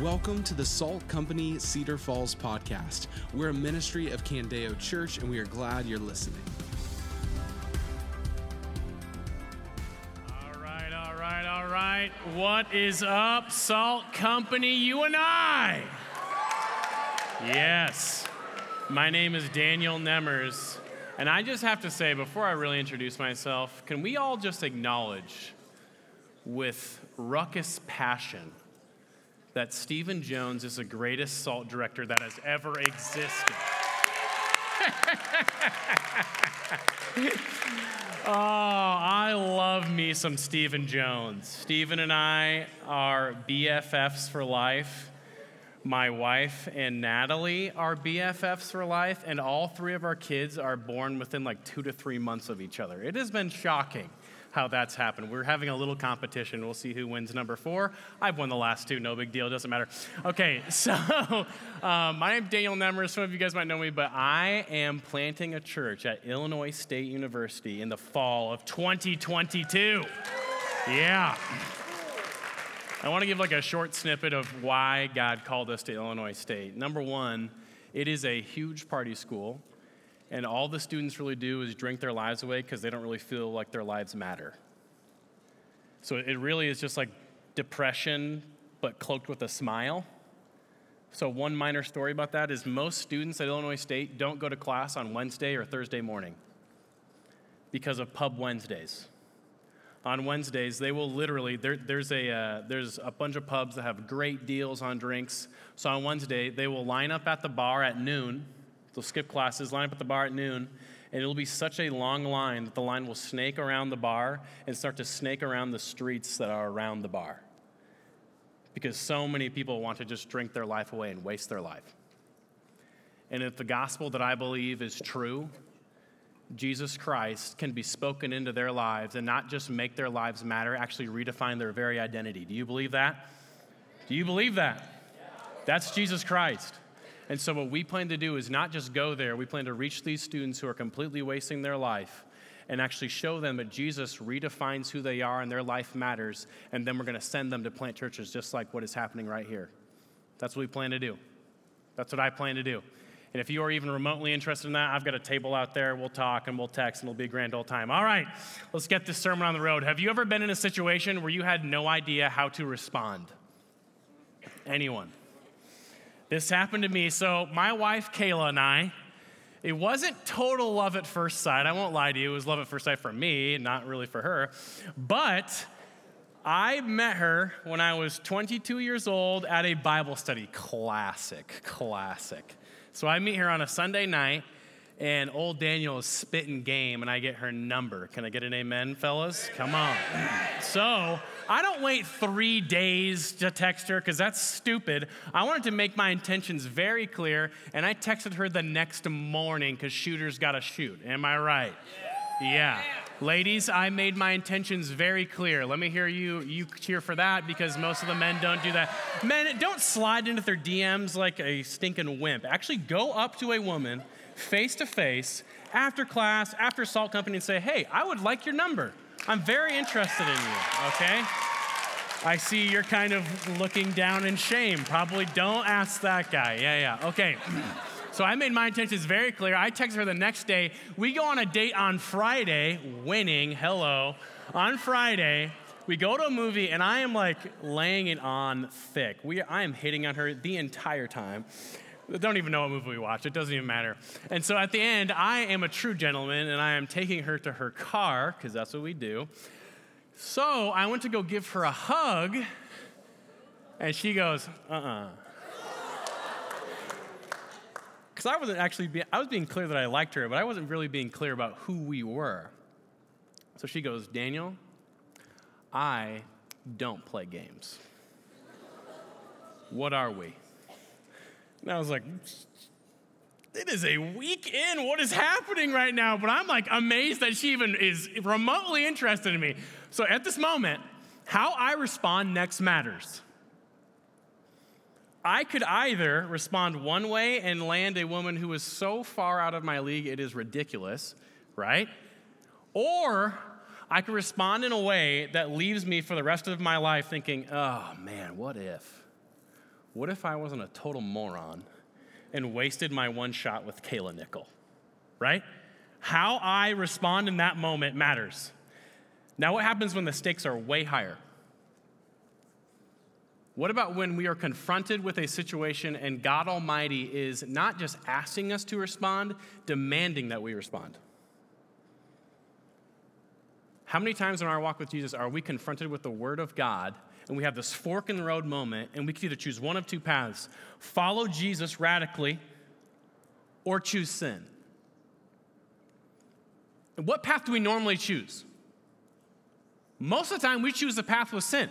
Welcome to the Salt Company Cedar Falls podcast. We're a ministry of Candeo Church, and we are glad you're listening. All right, all right, all right. What is up, Salt Company, UNI? Yes. My name is Daniel Nemers. And I just have to say, before I really introduce myself, can we all just acknowledge with ruckus passion that Stephen Jones is the greatest salt director that has ever existed? oh, I love me some Stephen Jones. Stephen and I are BFFs for life. My wife and Natalie are BFFs for life, and all three of our kids are born within like two to three months of each other. It has been shocking how that's happened. We're having a little competition. We'll see who wins number four. I've won the last two, no big deal, doesn't matter. Okay, so um, my name's Daniel Nemers. Some of you guys might know me, but I am planting a church at Illinois State University in the fall of 2022. Yeah. I want to give like a short snippet of why God called us to Illinois State. Number one, it is a huge party school and all the students really do is drink their lives away because they don't really feel like their lives matter. So it really is just like depression, but cloaked with a smile. So, one minor story about that is most students at Illinois State don't go to class on Wednesday or Thursday morning because of Pub Wednesdays. On Wednesdays, they will literally, there, there's, a, uh, there's a bunch of pubs that have great deals on drinks. So, on Wednesday, they will line up at the bar at noon They'll skip classes, line up at the bar at noon, and it'll be such a long line that the line will snake around the bar and start to snake around the streets that are around the bar. Because so many people want to just drink their life away and waste their life. And if the gospel that I believe is true, Jesus Christ can be spoken into their lives and not just make their lives matter, actually redefine their very identity. Do you believe that? Do you believe that? That's Jesus Christ. And so, what we plan to do is not just go there, we plan to reach these students who are completely wasting their life and actually show them that Jesus redefines who they are and their life matters. And then we're going to send them to plant churches just like what is happening right here. That's what we plan to do. That's what I plan to do. And if you are even remotely interested in that, I've got a table out there. We'll talk and we'll text, and it'll be a grand old time. All right, let's get this sermon on the road. Have you ever been in a situation where you had no idea how to respond? Anyone? This happened to me. So, my wife, Kayla, and I, it wasn't total love at first sight. I won't lie to you. It was love at first sight for me, not really for her. But I met her when I was 22 years old at a Bible study. Classic, classic. So I meet her on a Sunday night, and old Daniel is spitting game, and I get her number. Can I get an amen, fellas? Come on. So I don't wait three days to text her because that's stupid. I wanted to make my intentions very clear, and I texted her the next morning because shooters got to shoot. Am I right? Yeah. yeah. Ladies, I made my intentions very clear. Let me hear you you cheer for that because most of the men don't do that. Men don't slide into their DMs like a stinking wimp. Actually go up to a woman face to face after class, after Salt Company and say, "Hey, I would like your number." I'm very interested in you, okay? I see you're kind of looking down in shame. Probably don't ask that guy. Yeah, yeah. Okay. So I made my intentions very clear. I texted her the next day. We go on a date on Friday, winning, hello. On Friday, we go to a movie and I am like laying it on thick. We, I am hitting on her the entire time don't even know what movie we watched. It doesn't even matter. And so at the end, I am a true gentleman and I am taking her to her car, because that's what we do. So I went to go give her a hug, and she goes, uh uh-uh. uh Because I wasn't actually, being, I was being clear that I liked her, but I wasn't really being clear about who we were. So she goes, Daniel, I don't play games. What are we? And I was like, it is a week in. What is happening right now? But I'm like amazed that she even is remotely interested in me. So at this moment, how I respond next matters. I could either respond one way and land a woman who is so far out of my league, it is ridiculous, right? Or I could respond in a way that leaves me for the rest of my life thinking, oh man, what if? What if I wasn't a total moron and wasted my one shot with Kayla Nickel? Right? How I respond in that moment matters. Now, what happens when the stakes are way higher? What about when we are confronted with a situation and God Almighty is not just asking us to respond, demanding that we respond? How many times in our walk with Jesus are we confronted with the Word of God and we have this fork in the road moment and we can either choose one of two paths follow Jesus radically or choose sin? And what path do we normally choose? Most of the time, we choose the path with sin.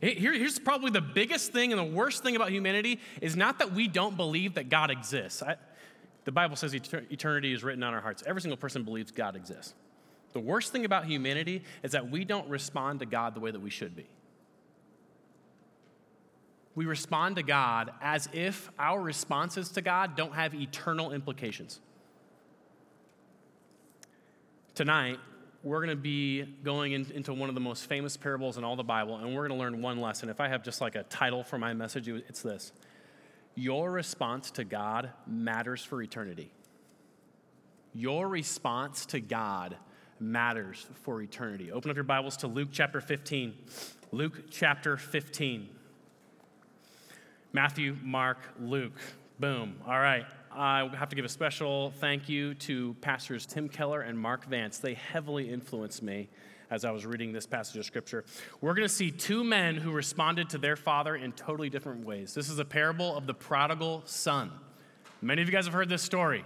Here, here's probably the biggest thing and the worst thing about humanity is not that we don't believe that God exists. I, the Bible says eternity is written on our hearts. Every single person believes God exists. The worst thing about humanity is that we don't respond to God the way that we should be. We respond to God as if our responses to God don't have eternal implications. Tonight, we're going to be going in, into one of the most famous parables in all the Bible, and we're going to learn one lesson. If I have just like a title for my message, it's this Your response to God matters for eternity. Your response to God matters for eternity. Open up your Bibles to Luke chapter 15. Luke chapter 15. Matthew, Mark, Luke. Boom. All right. I have to give a special thank you to pastors Tim Keller and Mark Vance. They heavily influenced me as I was reading this passage of scripture. We're going to see two men who responded to their father in totally different ways. This is a parable of the prodigal son. Many of you guys have heard this story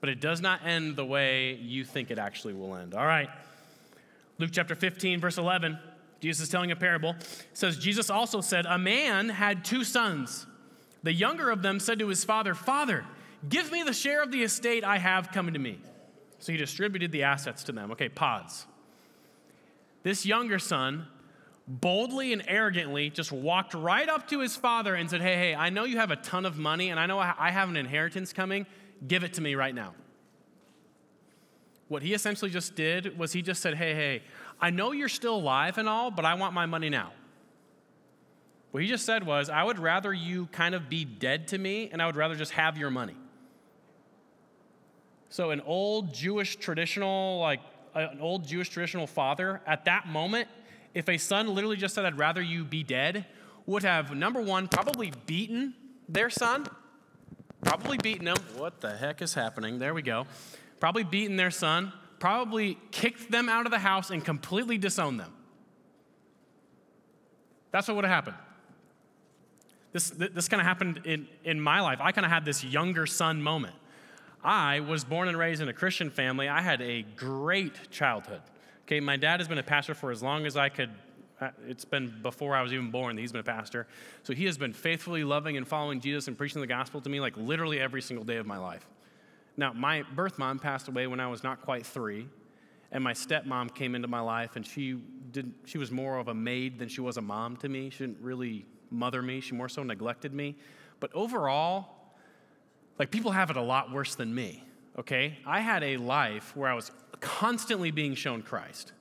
but it does not end the way you think it actually will end. All right. Luke chapter 15, verse 11, Jesus is telling a parable. It says, Jesus also said, A man had two sons. The younger of them said to his father, Father, give me the share of the estate I have coming to me. So he distributed the assets to them. Okay, pause. This younger son boldly and arrogantly just walked right up to his father and said, Hey, hey, I know you have a ton of money and I know I have an inheritance coming. Give it to me right now. What he essentially just did was he just said, Hey, hey, I know you're still alive and all, but I want my money now. What he just said was, I would rather you kind of be dead to me, and I would rather just have your money. So, an old Jewish traditional, like an old Jewish traditional father, at that moment, if a son literally just said, I'd rather you be dead, would have, number one, probably beaten their son probably beaten him. What the heck is happening? There we go. Probably beaten their son, probably kicked them out of the house and completely disowned them. That's what would have happened. This, this kind of happened in, in my life. I kind of had this younger son moment. I was born and raised in a Christian family. I had a great childhood. Okay, my dad has been a pastor for as long as I could uh, it's been before I was even born that he's been a pastor. So he has been faithfully loving and following Jesus and preaching the gospel to me like literally every single day of my life. Now, my birth mom passed away when I was not quite three, and my stepmom came into my life, and she did she was more of a maid than she was a mom to me. She didn't really mother me, she more so neglected me. But overall, like people have it a lot worse than me, okay? I had a life where I was constantly being shown Christ.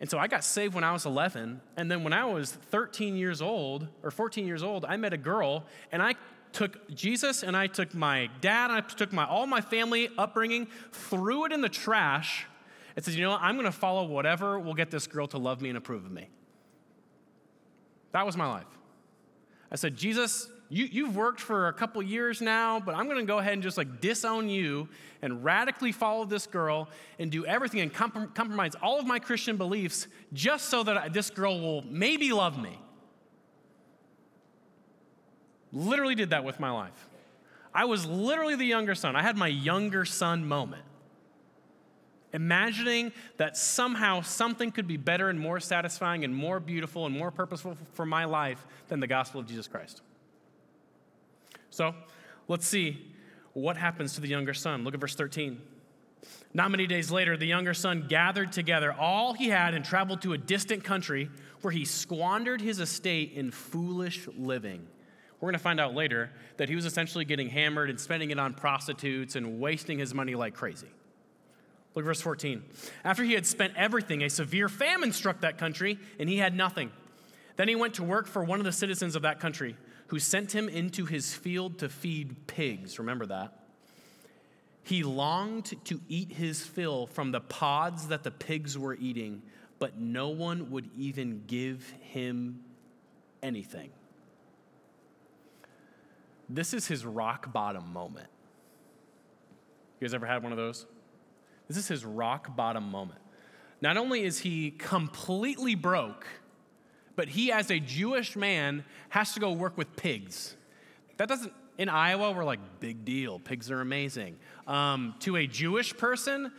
And so I got saved when I was 11. And then when I was 13 years old or 14 years old, I met a girl and I took Jesus and I took my dad and I took my, all my family upbringing, threw it in the trash, and said, you know what, I'm going to follow whatever will get this girl to love me and approve of me. That was my life. I said, Jesus, you, you've worked for a couple years now, but I'm going to go ahead and just like disown you and radically follow this girl and do everything and comp- compromise all of my Christian beliefs just so that I, this girl will maybe love me. Literally did that with my life. I was literally the younger son. I had my younger son moment. Imagining that somehow something could be better and more satisfying and more beautiful and more purposeful for my life than the gospel of Jesus Christ. So let's see what happens to the younger son. Look at verse 13. Not many days later, the younger son gathered together all he had and traveled to a distant country where he squandered his estate in foolish living. We're going to find out later that he was essentially getting hammered and spending it on prostitutes and wasting his money like crazy. Look verse 14. After he had spent everything, a severe famine struck that country, and he had nothing. Then he went to work for one of the citizens of that country who sent him into his field to feed pigs. Remember that? He longed to eat his fill from the pods that the pigs were eating, but no one would even give him anything. This is his rock bottom moment. You guys ever had one of those? This is his rock bottom moment. Not only is he completely broke, but he, as a Jewish man, has to go work with pigs. That doesn't, in Iowa, we're like, big deal, pigs are amazing. Um, to a Jewish person,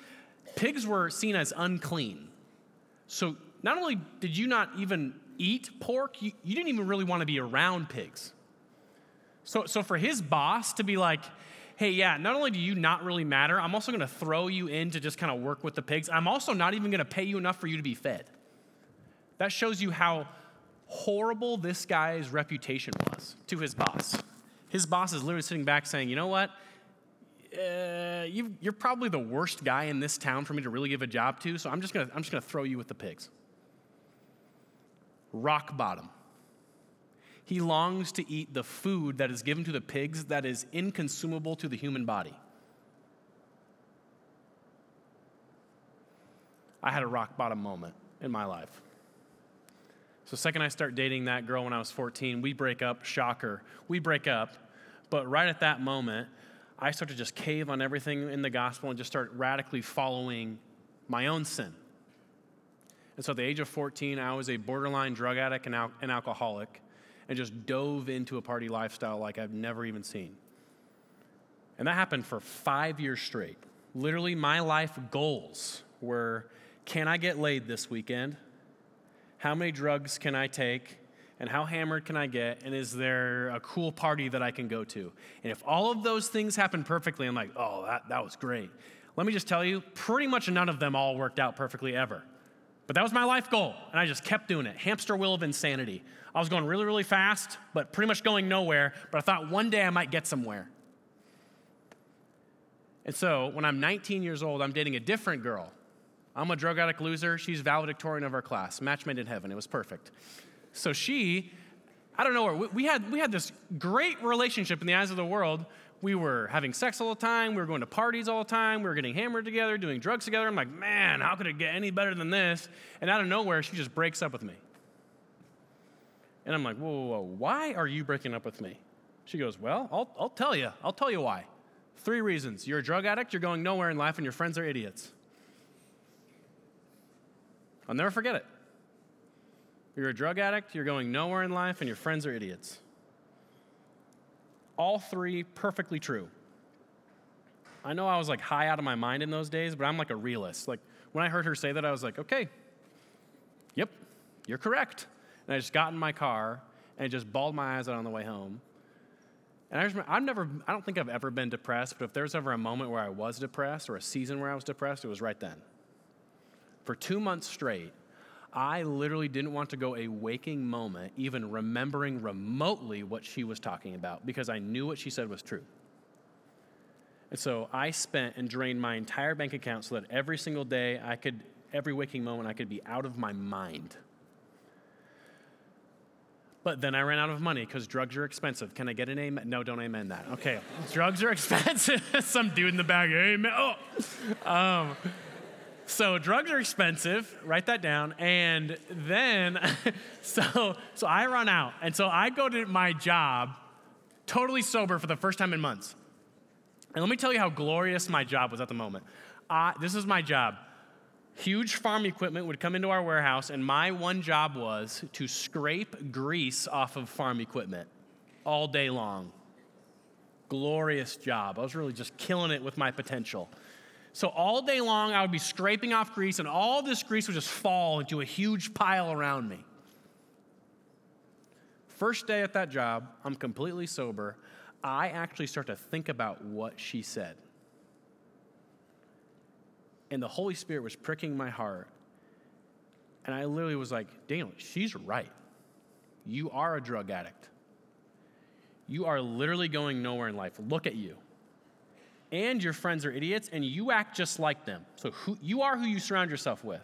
pigs were seen as unclean. So not only did you not even eat pork, you, you didn't even really want to be around pigs. So, so for his boss to be like, hey, yeah, not only do you not really matter, I'm also going to throw you in to just kind of work with the pigs. I'm also not even going to pay you enough for you to be fed. That shows you how horrible this guy's reputation was to his boss. His boss is literally sitting back saying, you know what? Uh, you, are probably the worst guy in this town for me to really give a job to, so I'm just gonna, I'm just gonna throw you with the pigs. Rock bottom. He longs to eat the food that is given to the pigs that is inconsumable to the human body. I had a rock bottom moment in my life. So, second I start dating that girl when I was 14, we break up. Shocker. We break up. But right at that moment, I start to just cave on everything in the gospel and just start radically following my own sin. And so at the age of 14, I was a borderline drug addict and, al- and alcoholic and just dove into a party lifestyle like I've never even seen. And that happened for five years straight. Literally, my life goals were can I get laid this weekend? How many drugs can I take? And how hammered can I get? And is there a cool party that I can go to? And if all of those things happen perfectly, I'm like, oh, that, that was great. Let me just tell you, pretty much none of them all worked out perfectly ever. But that was my life goal, and I just kept doing it. Hamster wheel of insanity. I was going really, really fast, but pretty much going nowhere. But I thought one day I might get somewhere. And so when I'm 19 years old, I'm dating a different girl. I'm a drug addict loser. She's valedictorian of our class. Match made in heaven. It was perfect. So she, I don't know, we had, we had this great relationship in the eyes of the world we were having sex all the time. We were going to parties all the time. We were getting hammered together, doing drugs together. I'm like, man, how could it get any better than this? And out of nowhere, she just breaks up with me. And I'm like, whoa, whoa, whoa, why are you breaking up with me? She goes, well, I'll, I'll tell you. I'll tell you why. Three reasons. You're a drug addict, you're going nowhere in life, and your friends are idiots. I'll never forget it. You're a drug addict, you're going nowhere in life, and your friends are idiots all three perfectly true. I know I was like high out of my mind in those days, but I'm like a realist. Like when I heard her say that, I was like, okay, yep, you're correct. And I just got in my car and just bawled my eyes out on the way home. And I just, remember, I've never, I don't think I've ever been depressed, but if there's ever a moment where I was depressed or a season where I was depressed, it was right then. For two months straight, I literally didn't want to go a waking moment even remembering remotely what she was talking about because I knew what she said was true. And so I spent and drained my entire bank account so that every single day I could, every waking moment, I could be out of my mind. But then I ran out of money because drugs are expensive. Can I get an amen? No, don't amen that. Okay, drugs are expensive. Some dude in the back, amen. Oh. Um, so drugs are expensive. Write that down. And then, so so I run out, and so I go to my job, totally sober for the first time in months. And let me tell you how glorious my job was at the moment. Uh, this is my job. Huge farm equipment would come into our warehouse, and my one job was to scrape grease off of farm equipment all day long. Glorious job. I was really just killing it with my potential. So all day long, I would be scraping off grease, and all this grease would just fall into a huge pile around me. First day at that job, I'm completely sober. I actually start to think about what she said. And the Holy Spirit was pricking my heart. And I literally was like, Daniel, she's right. You are a drug addict. You are literally going nowhere in life. Look at you and your friends are idiots, and you act just like them. So who, you are who you surround yourself with.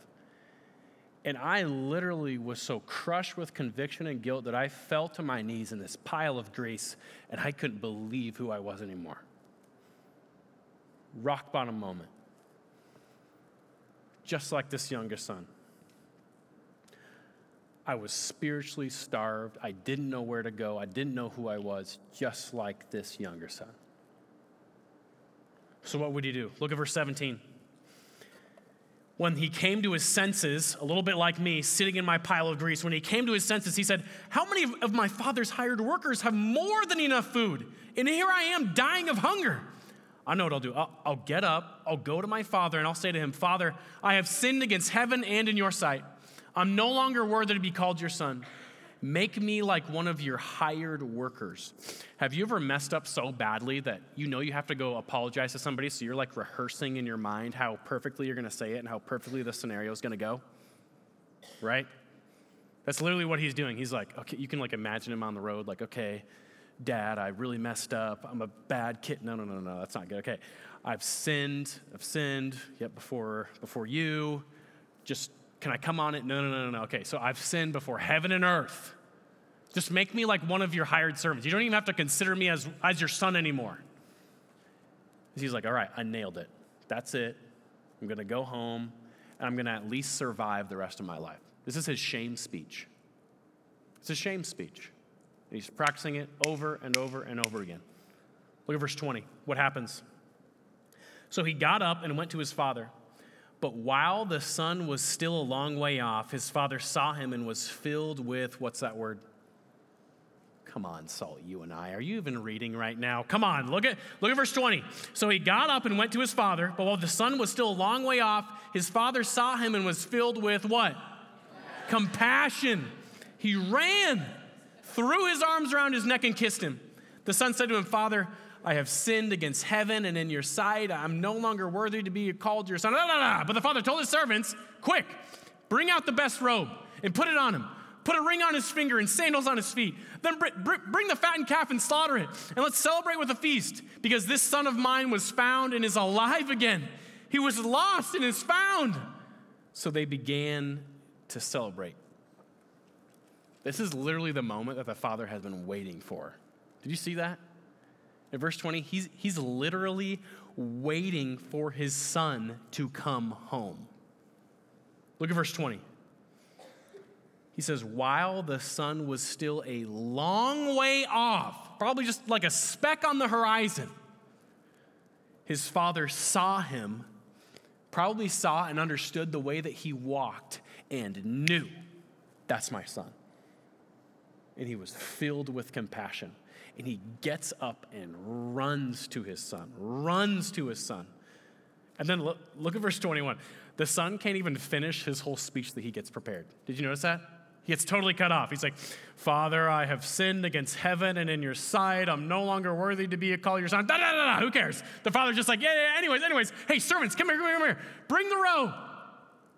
And I literally was so crushed with conviction and guilt that I fell to my knees in this pile of grease and I couldn't believe who I was anymore. Rock bottom moment. Just like this youngest son. I was spiritually starved. I didn't know where to go. I didn't know who I was, just like this younger son. So, what would he do? Look at verse 17 when he came to his senses, a little bit like me, sitting in my pile of grease, when he came to his senses, he said, How many of my father's hired workers have more than enough food? And here I am dying of hunger. I know what I'll do. I'll, I'll, get up, I'll go to my father, and I'll say to him, Father, I have sinned against heaven and in your sight. I'm no longer worthy to be called your son. Make me like one of your hired workers. Have you ever messed up so badly that you know you have to go apologize to somebody, so you're like rehearsing in your mind how perfectly you're gonna say it and how perfectly the scenario is gonna go? Right? That's literally what he's doing. He's like, okay, you can like imagine him on the road, like, okay, dad, I really messed up. I'm a bad kid. No, no, no, no, that's not good. Okay. I've sinned. I've sinned. Yep, before before you. Just can I come on it? No, no, no, no, no. Okay, so I've sinned before heaven and earth. Just make me like one of your hired servants. You don't even have to consider me as, as your son anymore. He's like, all right, I nailed it. That's it. I'm going to go home and I'm going to at least survive the rest of my life. This is his shame speech. It's a shame speech. And he's practicing it over and over and over again. Look at verse 20. What happens? So he got up and went to his father. But while the son was still a long way off, his father saw him and was filled with what's that word? Come on, Saul, UNI. Are you even reading right now? Come on, look at look at verse 20. So he got up and went to his father, but while the son was still a long way off, his father saw him and was filled with what? Compassion. He ran, threw his arms around his neck and kissed him. The son said to him, Father, I have sinned against heaven and in your sight. I'm no longer worthy to be called your son. Blah, blah, blah. But the father told his servants, Quick, bring out the best robe and put it on him. Put a ring on his finger and sandals on his feet. Then bring the fattened calf and slaughter it. And let's celebrate with a feast because this son of mine was found and is alive again. He was lost and is found. So they began to celebrate. This is literally the moment that the father has been waiting for. Did you see that? In verse 20, he's, he's literally waiting for his son to come home. Look at verse 20. He says, While the sun was still a long way off, probably just like a speck on the horizon, his father saw him, probably saw and understood the way that he walked, and knew that's my son. And he was filled with compassion and he gets up and runs to his son, runs to his son. And then look, look at verse 21. The son can't even finish his whole speech that he gets prepared. Did you notice that? He gets totally cut off. He's like, Father, I have sinned against heaven and in your sight. I'm no longer worthy to be a call your son. Da, da, da, da. Who cares? The father's just like, yeah, yeah, anyways, anyways. Hey, servants, come here, come here, come here. Bring the robe.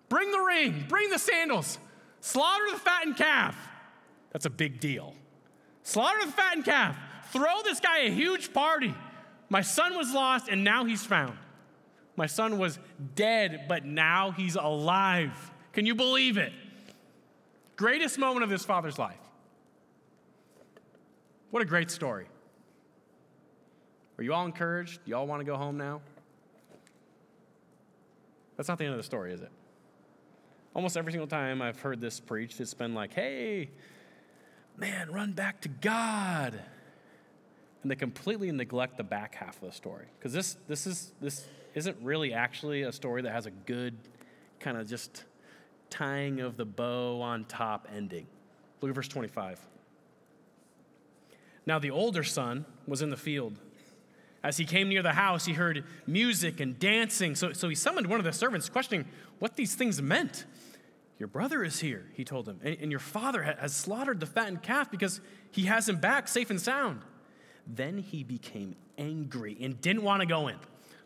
Bring the ring. Bring the sandals. Slaughter the fattened calf. That's a big deal. Slaughter the fattened calf. Throw this guy a huge party. My son was lost and now he's found. My son was dead, but now he's alive. Can you believe it? Greatest moment of this father's life. What a great story. Are you all encouraged? Do you all want to go home now? That's not the end of the story, is it? Almost every single time I've heard this preached, it's been like, hey, man, run back to God and they completely neglect the back half of the story because this this is this isn't really actually a story that has a good kind of just tying of the bow on top ending. Look at verse 25. Now the older son was in the field. As he came near the house, he heard music and dancing. So, so he summoned one of the servants, questioning what these things meant. Your brother is here, he told him, and, and your father has slaughtered the fattened calf because he has him back safe and sound. Then he became angry and didn't want to go in.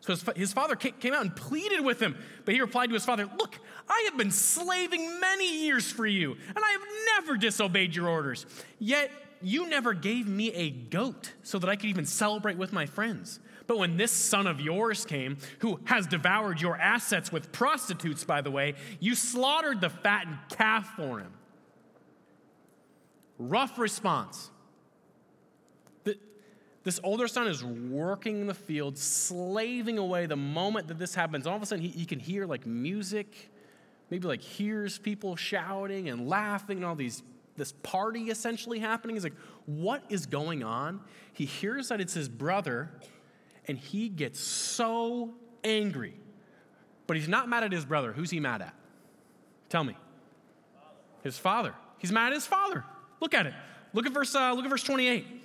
So his, his father came out and pleaded with him, but he replied to his father, Look, I have been slaving many years for you, and I have never disobeyed your orders. Yet you never gave me a goat so that I could even celebrate with my friends. But when this son of yours came, who has devoured your assets with prostitutes, by the way, you slaughtered the fattened calf for him. Rough response. This older son is working in the field, slaving away. The moment that this happens, all of a sudden he, he can hear like music, maybe like hears people shouting and laughing and all these this party essentially happening. He's like, what is going on? He hears that it's his brother, and he gets so angry. But he's not mad at his brother. Who's he mad at? Tell me. His father. He's mad at his father. Look at it. Look at verse, uh, look at verse 28.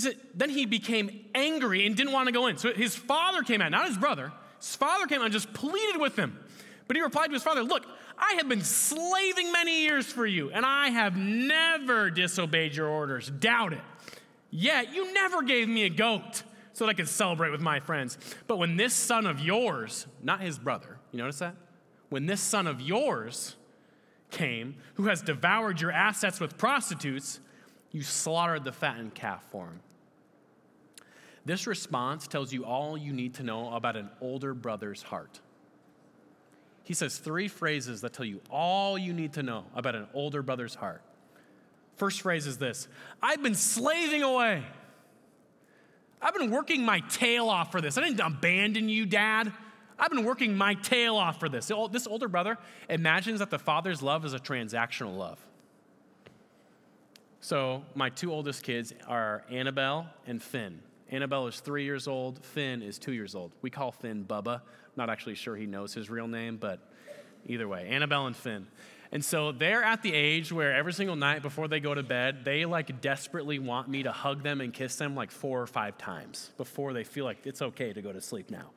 He said, then he became angry and didn't want to go in. So his father came out, not his brother. His father came out and just pleaded with him. But he replied to his father, Look, I have been slaving many years for you, and I have never disobeyed your orders. Doubt it. Yet you never gave me a goat so that I could celebrate with my friends. But when this son of yours, not his brother, you notice that? When this son of yours came, who has devoured your assets with prostitutes, you slaughtered the fattened calf for him. This response tells you all you need to know about an older brother's heart. He says three phrases that tell you all you need to know about an older brother's heart. First phrase is this I've been slaving away. I've been working my tail off for this. I didn't abandon you, Dad. I've been working my tail off for this. This older brother imagines that the father's love is a transactional love. So, my two oldest kids are Annabelle and Finn. Annabelle is three years old, Finn is two years old. We call Finn Bubba. Not actually sure he knows his real name, but either way, Annabelle and Finn. And so they're at the age where every single night before they go to bed, they like desperately want me to hug them and kiss them like four or five times before they feel like it's okay to go to sleep now.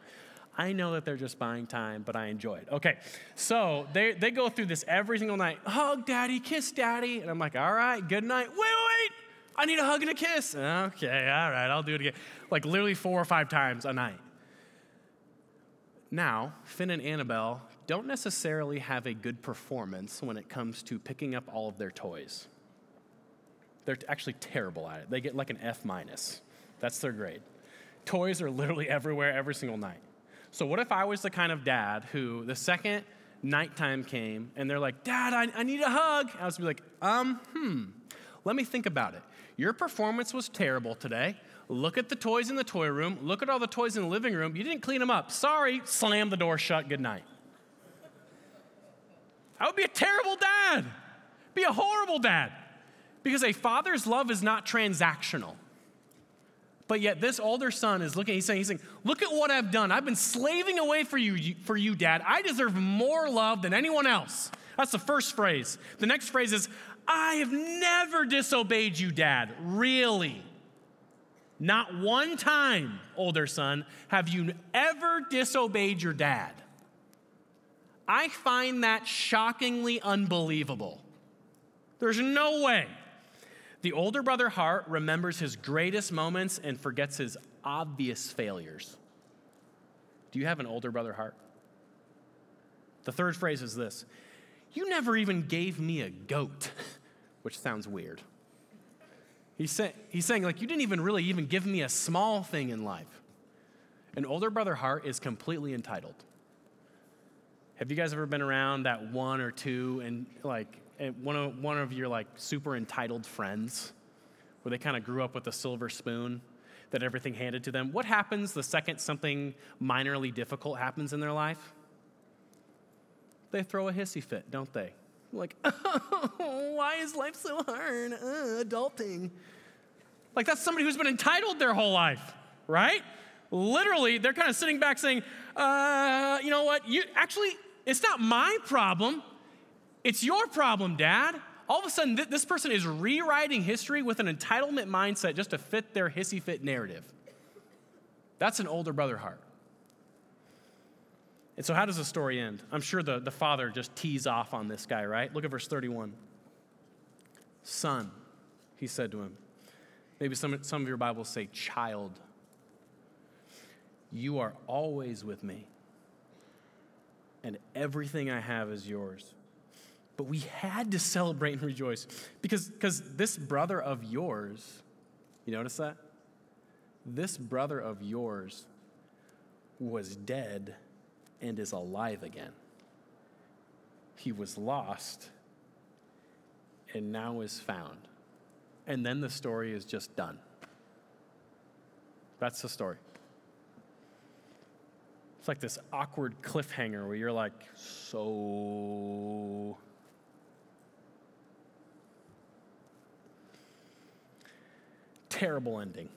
I know that they're just buying time, but I enjoy it. Okay, so they, they go through this every single night hug daddy, kiss daddy. And I'm like, all right, good night. Wait, wait, wait. I need a hug and a kiss. Okay, all right, I'll do it again. Like literally four or five times a night. Now, Finn and Annabelle don't necessarily have a good performance when it comes to picking up all of their toys. They're actually terrible at it. They get like an F minus. That's their grade. Toys are literally everywhere every single night. So, what if I was the kind of dad who, the second nighttime came and they're like, Dad, I, I need a hug? I was be like, um, hmm, let me think about it. Your performance was terrible today. Look at the toys in the toy room. Look at all the toys in the living room. You didn't clean them up. Sorry, slam the door shut. Good night. I would be a terrible dad, be a horrible dad. Because a father's love is not transactional. But yet this older son is looking, he's saying, he's saying, look at what I've done. I've been slaving away for you, for you, dad. I deserve more love than anyone else. That's the first phrase. The next phrase is, I have never disobeyed you, dad. Really? Not one time, older son, have you ever disobeyed your dad. I find that shockingly unbelievable. There's no way. The older brother heart remembers his greatest moments and forgets his obvious failures. Do you have an older brother heart? The third phrase is this You never even gave me a goat, which sounds weird. He's, say, he's saying, like, you didn't even really even give me a small thing in life. An older brother heart is completely entitled. Have you guys ever been around that one or two and like eh, one of, one of your like super entitled friends where they kind of grew up with a silver spoon that everything handed to them? What happens the second something minorly difficult happens in their life? They throw a hissy fit, don't they? Like, oh, why is life so hard? Uh, adulting. Like, that's somebody who's been entitled their whole life, right? Literally, they're kind of sitting back saying, uh, you know what? You actually, it's not my problem. It's your problem, Dad. All of a sudden, th- this person is rewriting history with an entitlement mindset just to fit their hissy fit narrative. That's an older brother heart. And so, how does the story end? I'm sure the, the father just tees off on this guy, right? Look at verse 31. Son, he said to him. Maybe some, some of your Bibles say, child. You are always with me and everything I have is yours. But we had to celebrate and rejoice because because this brother of yours, you notice that? This brother of yours was dead and is alive again. He was lost and now is found. And then the story is just done. That's the story. It's like this awkward cliffhanger where you're like, so. Terrible ending.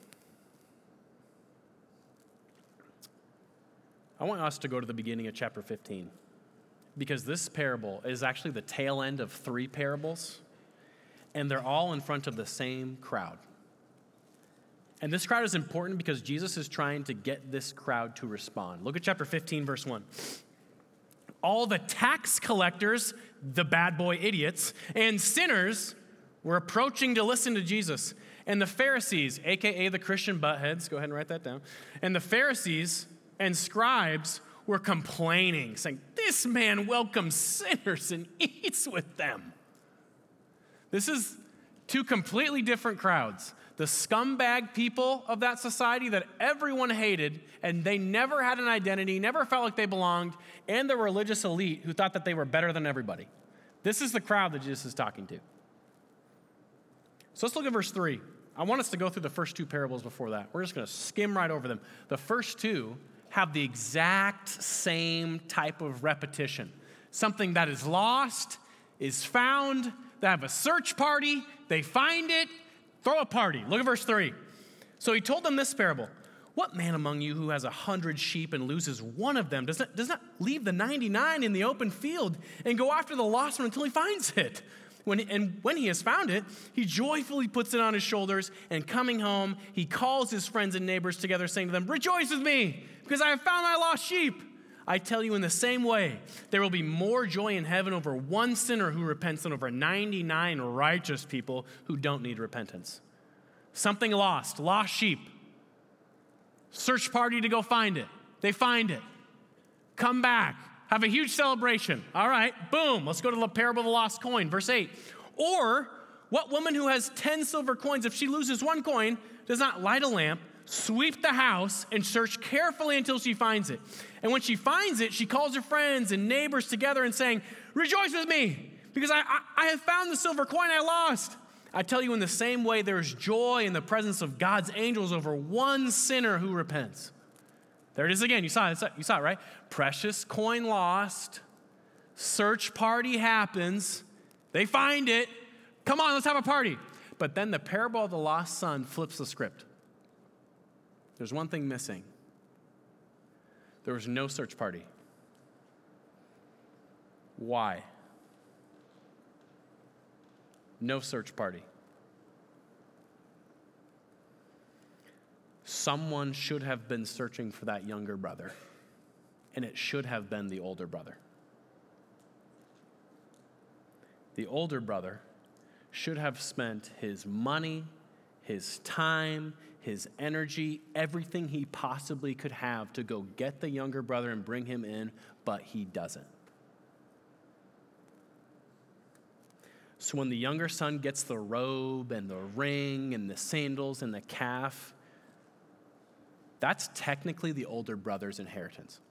I want us to go to the beginning of chapter 15 because this parable is actually the tail end of three parables, and they're all in front of the same crowd. And this crowd is important because Jesus is trying to get this crowd to respond. Look at chapter 15, verse 1. All the tax collectors, the bad boy idiots, and sinners were approaching to listen to Jesus. And the Pharisees, aka the Christian buttheads, go ahead and write that down. And the Pharisees and scribes were complaining, saying, This man welcomes sinners and eats with them. This is two completely different crowds. The scumbag people of that society that everyone hated, and they never had an identity, never felt like they belonged, and the religious elite who thought that they were better than everybody. This is the crowd that Jesus is talking to. So let's look at verse 3. I want us to go through the first two parables before that. We're just going to skim right over them. The first two have the exact same type of repetition something that is lost is found. They have a search party, they find it, throw a party. Look at verse 3. So he told them this parable. What man among you who has a hundred sheep and loses one of them does not, does not leave the 99 in the open field and go after the lost one until he finds it? When, and when he has found it, he joyfully puts it on his shoulders, and coming home, he calls his friends and neighbors together, saying to them, Rejoice with me, because I have found my lost sheep. I tell you, in the same way, there will be more joy in heaven over one sinner who repents than over 99 righteous people who don't need repentance. Something lost, lost sheep. Search party to go find it. They find it. Come back. Have a huge celebration. All right, boom. Let's go to the parable of the lost coin, verse 8. Or, what woman who has 10 silver coins, if she loses one coin, does not light a lamp, sweep the house, and search carefully until she finds it? And when she finds it, she calls her friends and neighbors together and saying, Rejoice with me, because I, I, I have found the silver coin I lost. I tell you, in the same way, there is joy in the presence of God's angels over one sinner who repents. There it is again. You saw it. You saw it, right? Precious coin lost. Search party happens. They find it. Come on, let's have a party. But then the parable of the lost son flips the script. There's one thing missing. There was no search party. Why? No search party. Someone should have been searching for that younger brother, and it should have been the older brother. The older brother should have spent his money, his time, his energy, everything he possibly could have to go get the younger brother and bring him in, but he doesn't. So when the younger son gets the robe and the ring and the sandals and the calf, that's technically the older brother's inheritance.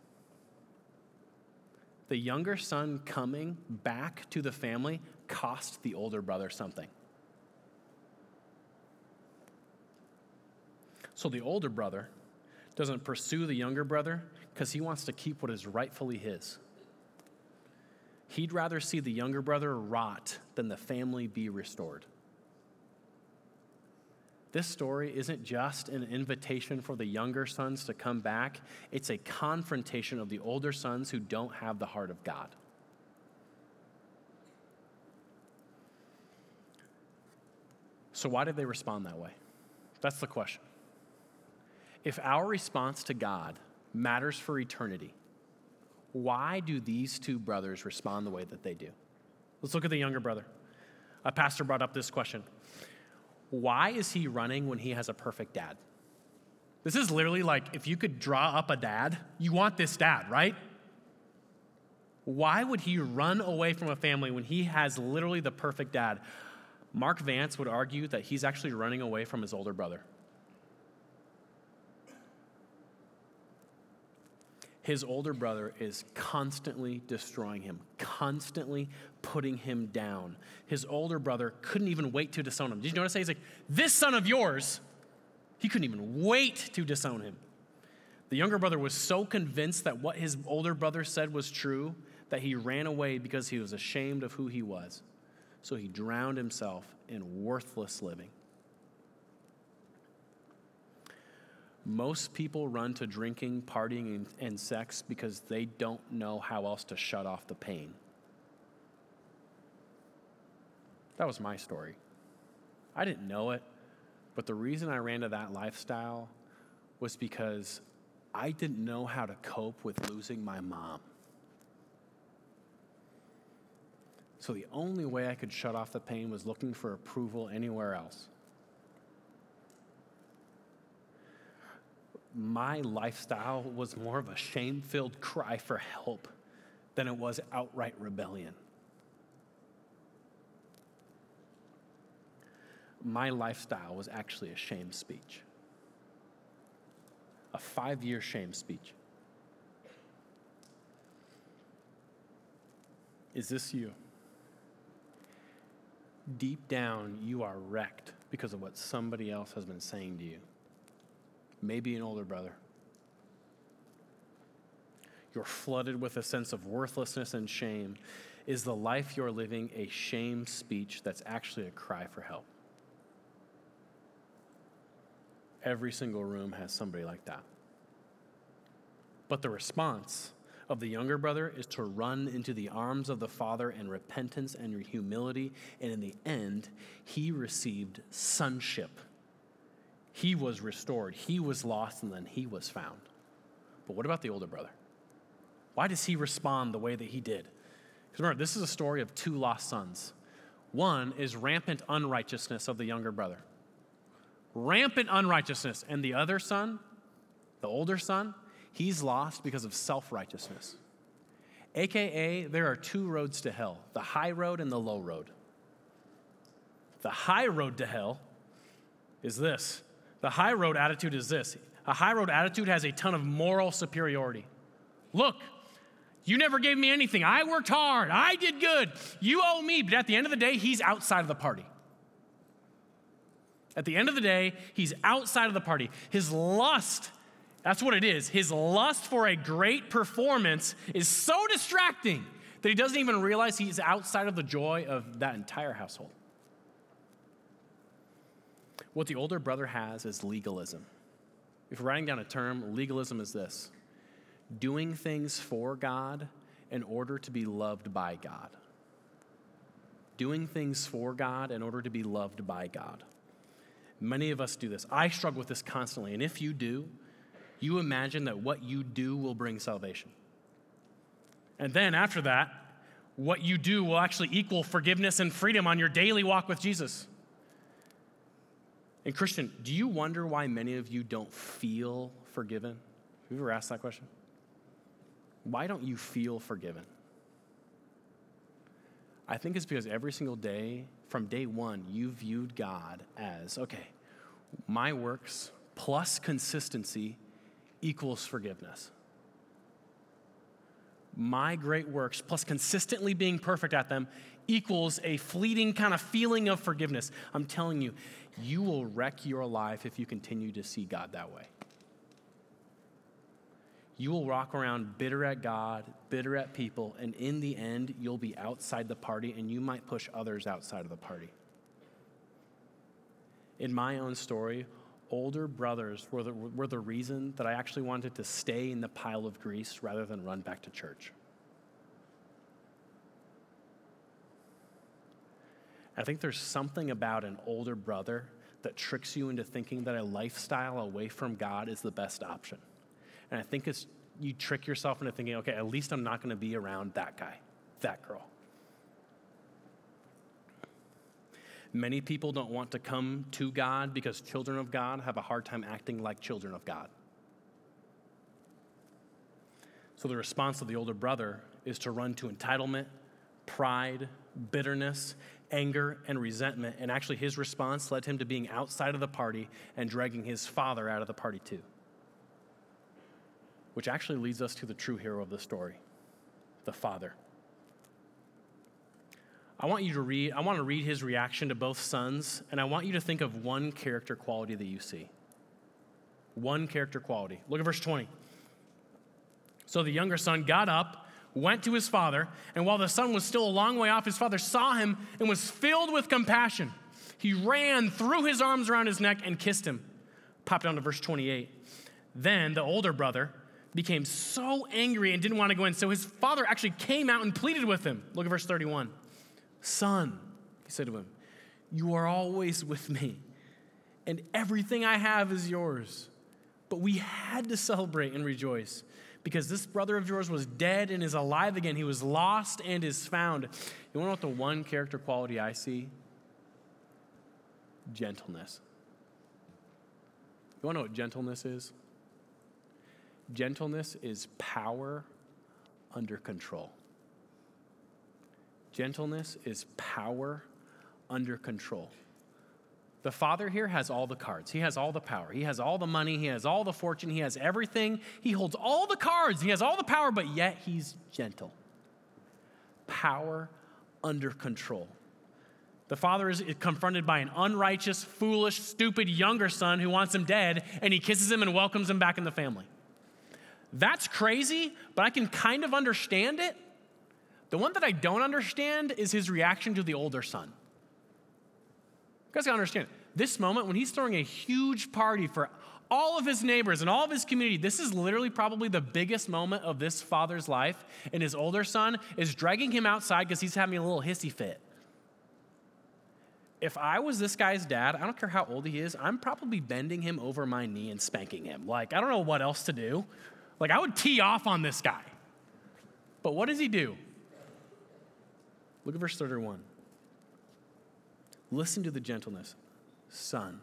The younger son coming back to the family cost the older brother something. So the older brother doesn't pursue the younger brother because he wants to keep what is rightfully his. He'd rather see the younger brother rot than the family be restored. This story isn't just an invitation for the younger sons to come back, it's a confrontation of the older sons who don't have the heart of God. So, why did they respond that way? That's the question. If our response to God matters for eternity, why do these two brothers respond the way that they do? Let's look at the younger brother. A pastor brought up this question Why is he running when he has a perfect dad? This is literally like if you could draw up a dad, you want this dad, right? Why would he run away from a family when he has literally the perfect dad? Mark Vance would argue that he's actually running away from his older brother. His older brother is constantly destroying him, constantly putting him down. His older brother couldn't even wait to disown him. Did you notice that? He's like, This son of yours, he couldn't even wait to disown him. The younger brother was so convinced that what his older brother said was true that he ran away because he was ashamed of who he was. So he drowned himself in worthless living. Most people run to drinking, partying, and, and, sex because they don't know how else to shut off the pain. That was my story. I didn't know it, but the reason I ran to that lifestyle was because I didn't know how to cope with losing my mom. So the only way I could shut off the pain was looking for approval anywhere else. My lifestyle was more of a shame filled cry for help than it was outright rebellion. My lifestyle was actually a shame speech, a five year shame speech. Is this you? Deep down, you are wrecked because of what somebody else has been saying to you maybe an older brother. You're flooded with a sense of worthlessness and shame. Is the life you're living a shame speech that's actually a cry for help? Every single room has somebody like that. But the response of the younger brother is to run into the arms of the father in repentance and humility. And in the end, he received sonship he was restored. He was lost, and then he was found. But what about the older brother? Why does he respond the way that he did? Because remember, this is a story of two lost sons. One is rampant unrighteousness of the younger brother, rampant unrighteousness. And the other son, the older son, he's lost because of self righteousness. AKA, there are two roads to hell the high road and the low road. The high road to hell is this the high road attitude is this a high road attitude has a ton of moral superiority. Look, you never gave me anything. I worked hard. I did good. You owe me. But at the end of the day, he's outside of the party. At the end of the day, he's outside of the party. His lust, that's what it is. His lust for a great performance is so distracting that he doesn't even realize he's outside of the joy of that entire household. What the older brother has is legalism. If we're writing down a term, legalism is this doing things for God in order to be loved by God. Doing things for God in order to be loved by God. Many of us do this. I struggle with this constantly. And if you do, you imagine that what you do will bring salvation. And then after that, what you do will actually equal forgiveness and freedom on your daily walk with Jesus. And Christian, do you wonder why many of you don't feel forgiven? Have you ever asked that question? Why don't you feel forgiven? I think it's because every single day, from day one, you viewed God as okay, my works plus consistency equals forgiveness. My great works plus consistently being perfect at them equals a fleeting kind of feeling of forgiveness. I'm telling you, you will wreck your life if you continue to see God that way. You will walk around bitter at God, bitter at people, and in the end, you'll be outside the party and you might push others outside of the party. In my own story, older brothers were the, were the reason that I actually wanted to stay in the pile of grease rather than run back to church. I think there's something about an older brother that tricks you into thinking that a lifestyle away from God is the best option. And I think it's you trick yourself into thinking, okay, at least I'm not going to be around that guy, that girl. Many people don't want to come to God because children of God have a hard time acting like children of God. So the response of the older brother is to run to entitlement, pride, bitterness, anger, and resentment. And actually, his response led him to being outside of the party and dragging his father out of the party too. which actually leads us to the true hero of the story the father. I want you to read, I want to read his reaction to both sons, and I want you to think of one character quality that you see. One character quality. Look at verse 20. So the younger son got up, went to his father, and while the son was still a long way off, his father saw him and was filled with compassion. He ran, threw his arms around his neck, and kissed him. Pop down to verse 28. Then the older brother became so angry and didn't want to go in. So his father actually came out and pleaded with him. Look at verse 31. Son, he said to him, you are always with me, and everything I have is yours. But we had to celebrate and rejoice because this brother of yours was dead and is alive again. He was lost and is found. You want to know what the one character quality I see? Gentleness. You want to know what gentleness is? Gentleness is power under control. Gentleness is power under control. The father here has all the cards. He has all the power. He has all the money. He has all the fortune. He has everything. He holds all the cards. He has all the power, but yet he's gentle. Power under control. The father is confronted by an unrighteous, foolish, stupid younger son who wants him dead, and he kisses him and welcomes him back in the family. That's crazy, but I can kind of understand it. The one that I don't understand is his reaction to the older son. You guys gotta understand, this moment when he's throwing a huge party for all of his neighbors and all of his community, this is literally probably the biggest moment of this father's life. And his older son is dragging him outside because he's having a little hissy fit if I was this guy's dad, I don't care how old he is, I'm probably bending him over my knee and spanking him. Like, I don't know what else to do. Like, I would tee off on this guy. But what does he do? Look at verse 31. Listen to the gentleness. Son,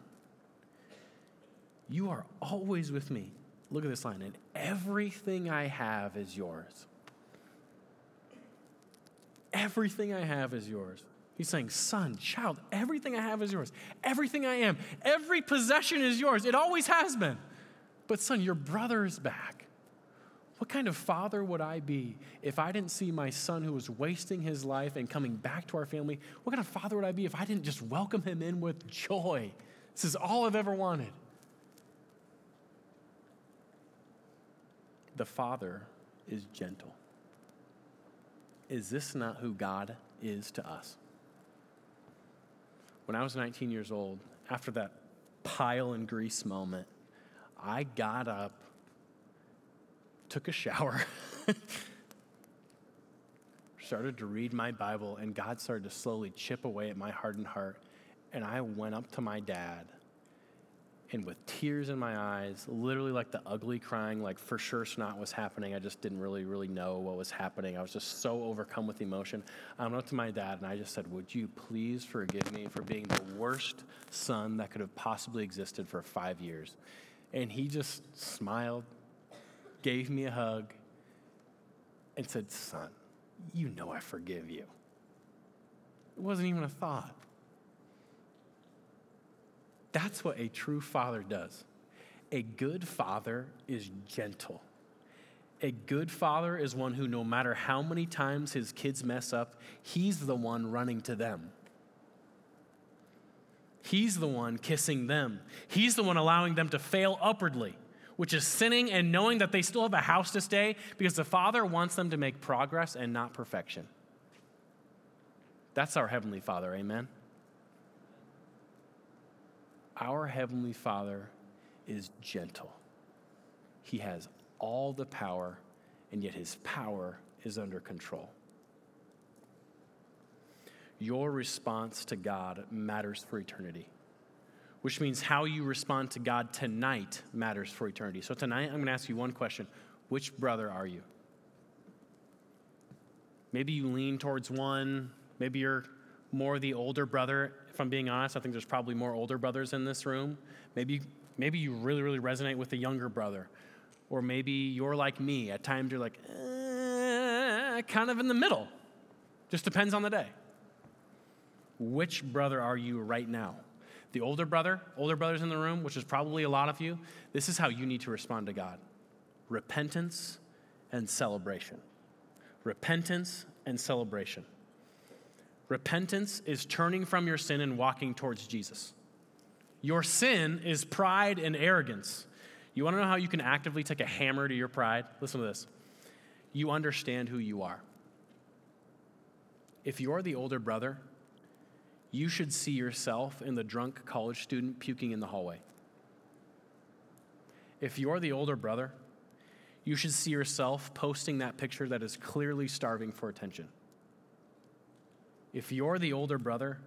you are always with me. Look at this line, and everything I have is yours. Everything I have is yours. He's saying, Son, child, everything I have is yours. Everything I am, every possession is yours. It always has been. But, son, your brother is back. What kind of father would I be if I didn't see my son who was wasting his life and coming back to our family? What kind of father would I be if I didn't just welcome him in with joy? This is all I've ever wanted. The father is gentle. Is this not who God is to us? when I was 19 years old, after that pile and grease moment, I got up, took a shower, started to read my Bible, and God started to slowly chip away at my hardened heart. And I went up to my dad and with tears in my eyes, literally like the ugly crying, like for sure snot was happening. I just didn't really, really know what was happening. I was just so overcome with emotion. I went up to my dad and I just said, Would you please forgive me for being the worst son that could have possibly existed for five years? And he just smiled, gave me a hug, and said, Son, you know I forgive you. It wasn't even a thought. That's what a true father does. A good father is gentle. A good father is one who, no matter how many times his kids mess up, he's the one running to them. He's the one kissing them. He's the one allowing them to fail upwardly, which is sinning and knowing that they still have a house to stay because the Father wants them to make progress and not perfection. That's our Heavenly Father, amen? Our Heavenly Father is gentle. He has all the power, and yet his power is under control. Your response to God matters for eternity, which means how you respond to God tonight matters for eternity. So, tonight, I'm going to ask you one question Which brother are you? Maybe you lean towards one, maybe you're more the older brother. If I'm being honest, I think there's probably more older brothers in this room. Maybe, maybe you really, really resonate with the younger brother. Or maybe you're like me. At times you're like, eh, kind of in the middle. Just depends on the day. Which brother are you right now? The older brother, older brothers in the room, which is probably a lot of you, this is how you need to respond to God. repentance and celebration. Repentance and celebration. Repentance is turning from your sin and walking towards Jesus. Your sin is pride and arrogance. You want to know how you can actively take a hammer to your pride? Listen to this. You understand who you are. If you're the older brother, you should see yourself in the drunk college student puking in the hallway. If you're the older brother, you should see yourself posting that picture that is clearly starving for attention. If you're the older brother,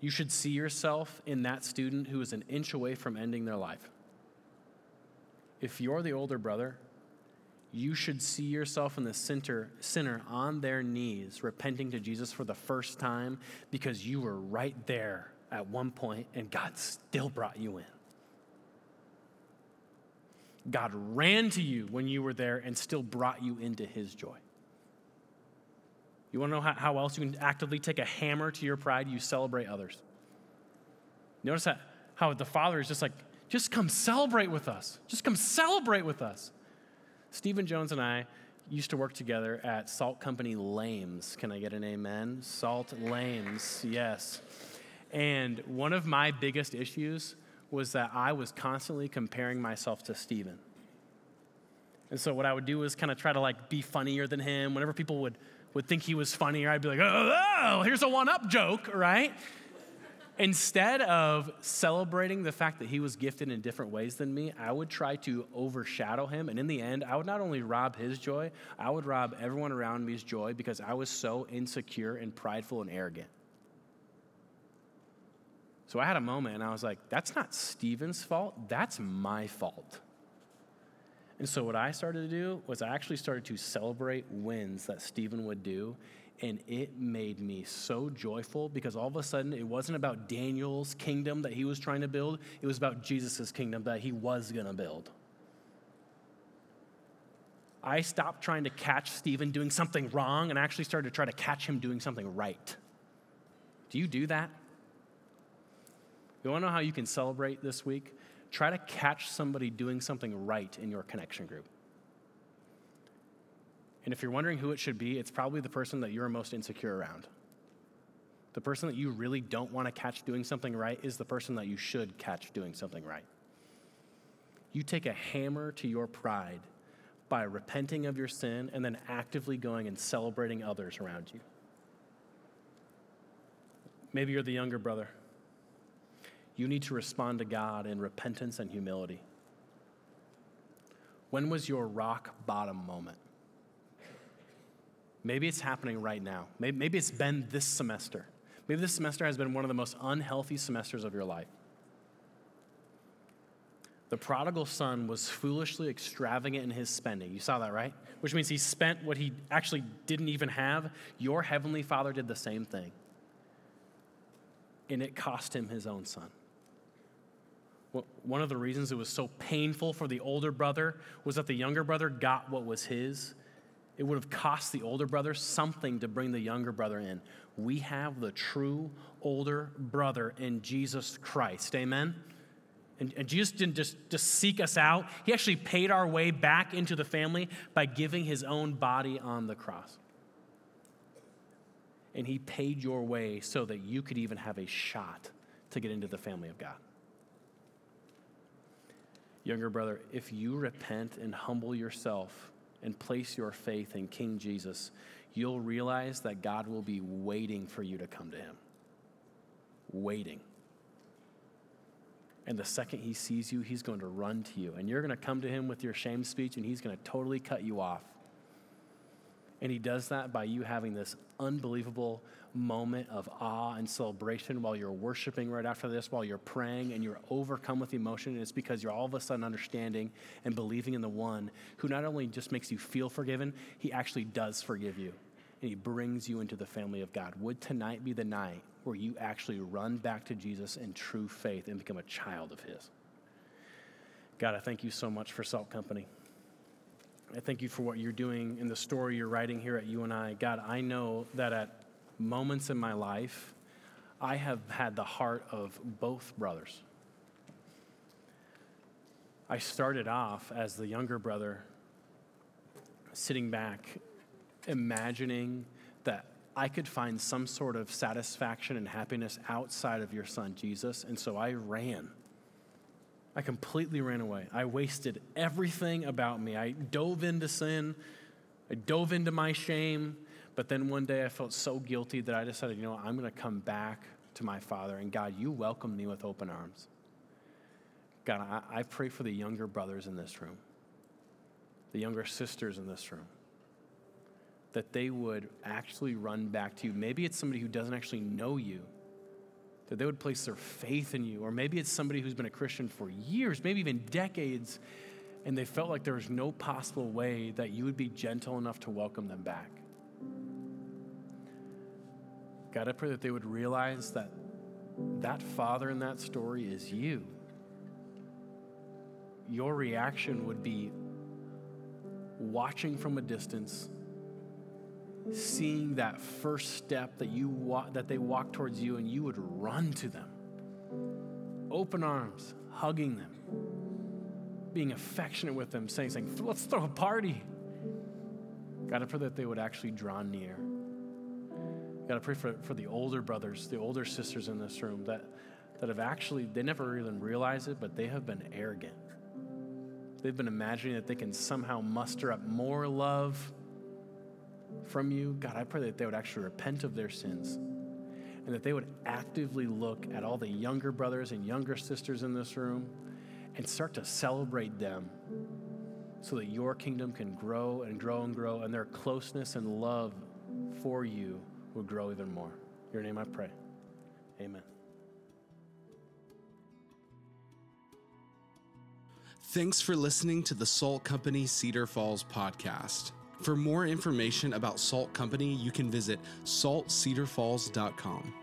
you should see yourself in that student who is an inch away from ending their life. If you're the older brother, you should see yourself in the center, sinner on their knees, repenting to Jesus for the first time because you were right there at one point and God still brought you in. God ran to you when you were there and still brought you into his joy. You want to know how, how else you can actively take a hammer to your pride? You celebrate others. Notice how, how the Father is just like, just come celebrate with us. Just come celebrate with us. Stephen Jones and I used to work together at Salt Company Ames. Can I get an amen? Salt Ames, yes. And one of my biggest issues was that I was constantly comparing myself to Stephen. And so what I would do was kind of try to like be funnier than him. Whenever people would, would think he was funnier, I'd be like, oh, oh here's a one-up joke, right? Instead of celebrating the fact that he was gifted in different ways than me, I would try to overshadow him. And in the end, I would not only rob his joy, I would rob everyone around me's joy because I was so insecure and prideful and arrogant. So I had a moment and I was like, that's not Stephen's fault, that's my fault. And so what I started to do was I actually started to celebrate wins that Stephen would do and it made me so joyful because all of a sudden it wasn't about Daniel's kingdom that he was trying to build, it was about Jesus' kingdom that he was going to build. I stopped trying to catch Stephen doing something wrong and actually started to try to catch him doing something right. Do you do that? You want to know how you can celebrate this week? Try to catch somebody doing something right in your connection group. And if you're wondering who it should be, it's probably the person that you're most insecure around. The person that you really don't want to catch doing something right is the person that you should catch doing something right. You take a hammer to your pride by repenting of your sin and then actively going and celebrating others around you. Maybe you're the younger brother. You need to respond to God in repentance and humility. When was your rock bottom moment? Maybe it's happening right now. Maybe, maybe it's been this semester. Maybe this semester has been one of the most unhealthy semesters of your life. The prodigal son was foolishly extravagant in his spending. You saw that, right? Which means he spent what he actually didn't even have. Your heavenly father did the same thing. And it cost him his own son. One of the reasons it was so painful for the older brother was that the younger brother got what was his it would have cost the older brother something to bring the younger brother in. We have the true older brother in Jesus Christ. Amen? And, and, Jesus didn't just, just seek us out, He actually paid our way back into the family by giving His own body on the cross. And He paid your way so that you could even have a shot to get into the family of God. Younger brother, if you repent and humble yourself, and place your faith in King Jesus, you'll realize that God will be waiting for you to come to Him. Waiting. And the second He sees you, He's going to run to you. And you're going to come to Him with your shame speech, and He's going to totally cut you off. And He does that by you having this unbelievable moment of awe and celebration while you're worshiping right after this, while you're praying and you're overcome with emotion. And it's because you're all of a sudden understanding and believing in the one who not only just makes you feel forgiven, he actually does forgive you. And he brings you into the family of God. Would tonight be the night where you actually run back to Jesus in true faith and become a child of his? God, I thank you so much for Salt Company. I thank you for what you're doing in the story you're writing here at UNI. God, I know that at moments in my life, I have had the heart of both brothers. I started off as the younger brother sitting back, imagining that I could find some sort of satisfaction and happiness outside of your son, Jesus. And so I ran. I completely ran away. I wasted everything about me. I dove into sin, I dove into my shame. But then one day I felt so guilty that I decided, you know I'm going to come back to my father. And God, you welcomed me with open arms. God, I, I pray for the younger brothers in this room, the younger sisters in this room that they would actually run back to you. Maybe it's somebody who doesn't actually know you, that they would place their faith in you. Or maybe it's somebody who's been a Christian for years, maybe even decades, and they felt like there was no possible way that you would be gentle enough to welcome them back. God, I pray that they would realize that that father in that story is you. Your reaction would be watching from a distance seeing that first step that you that they walk towards you and you would run to them. Open arms hugging them being affectionate with them saying, saying let's throw a party. God i pray that they would actually draw near god i pray for, for the older brothers the older sisters in this room that that have actually they never even realize it but they have been arrogant. They've been imagining that they can somehow muster up more love from you, God, I pray that they would actually repent of their sins and that they would actively look at all the younger brothers and younger sisters in this room and start to celebrate them so that your kingdom can grow and grow and grow and their closeness and love for you would grow even more. In your name I pray. Amen. Thanks for listening to the Salt Company Cedar Falls podcast. For more information about Salt Company, you can visit saltcedarfalls.com.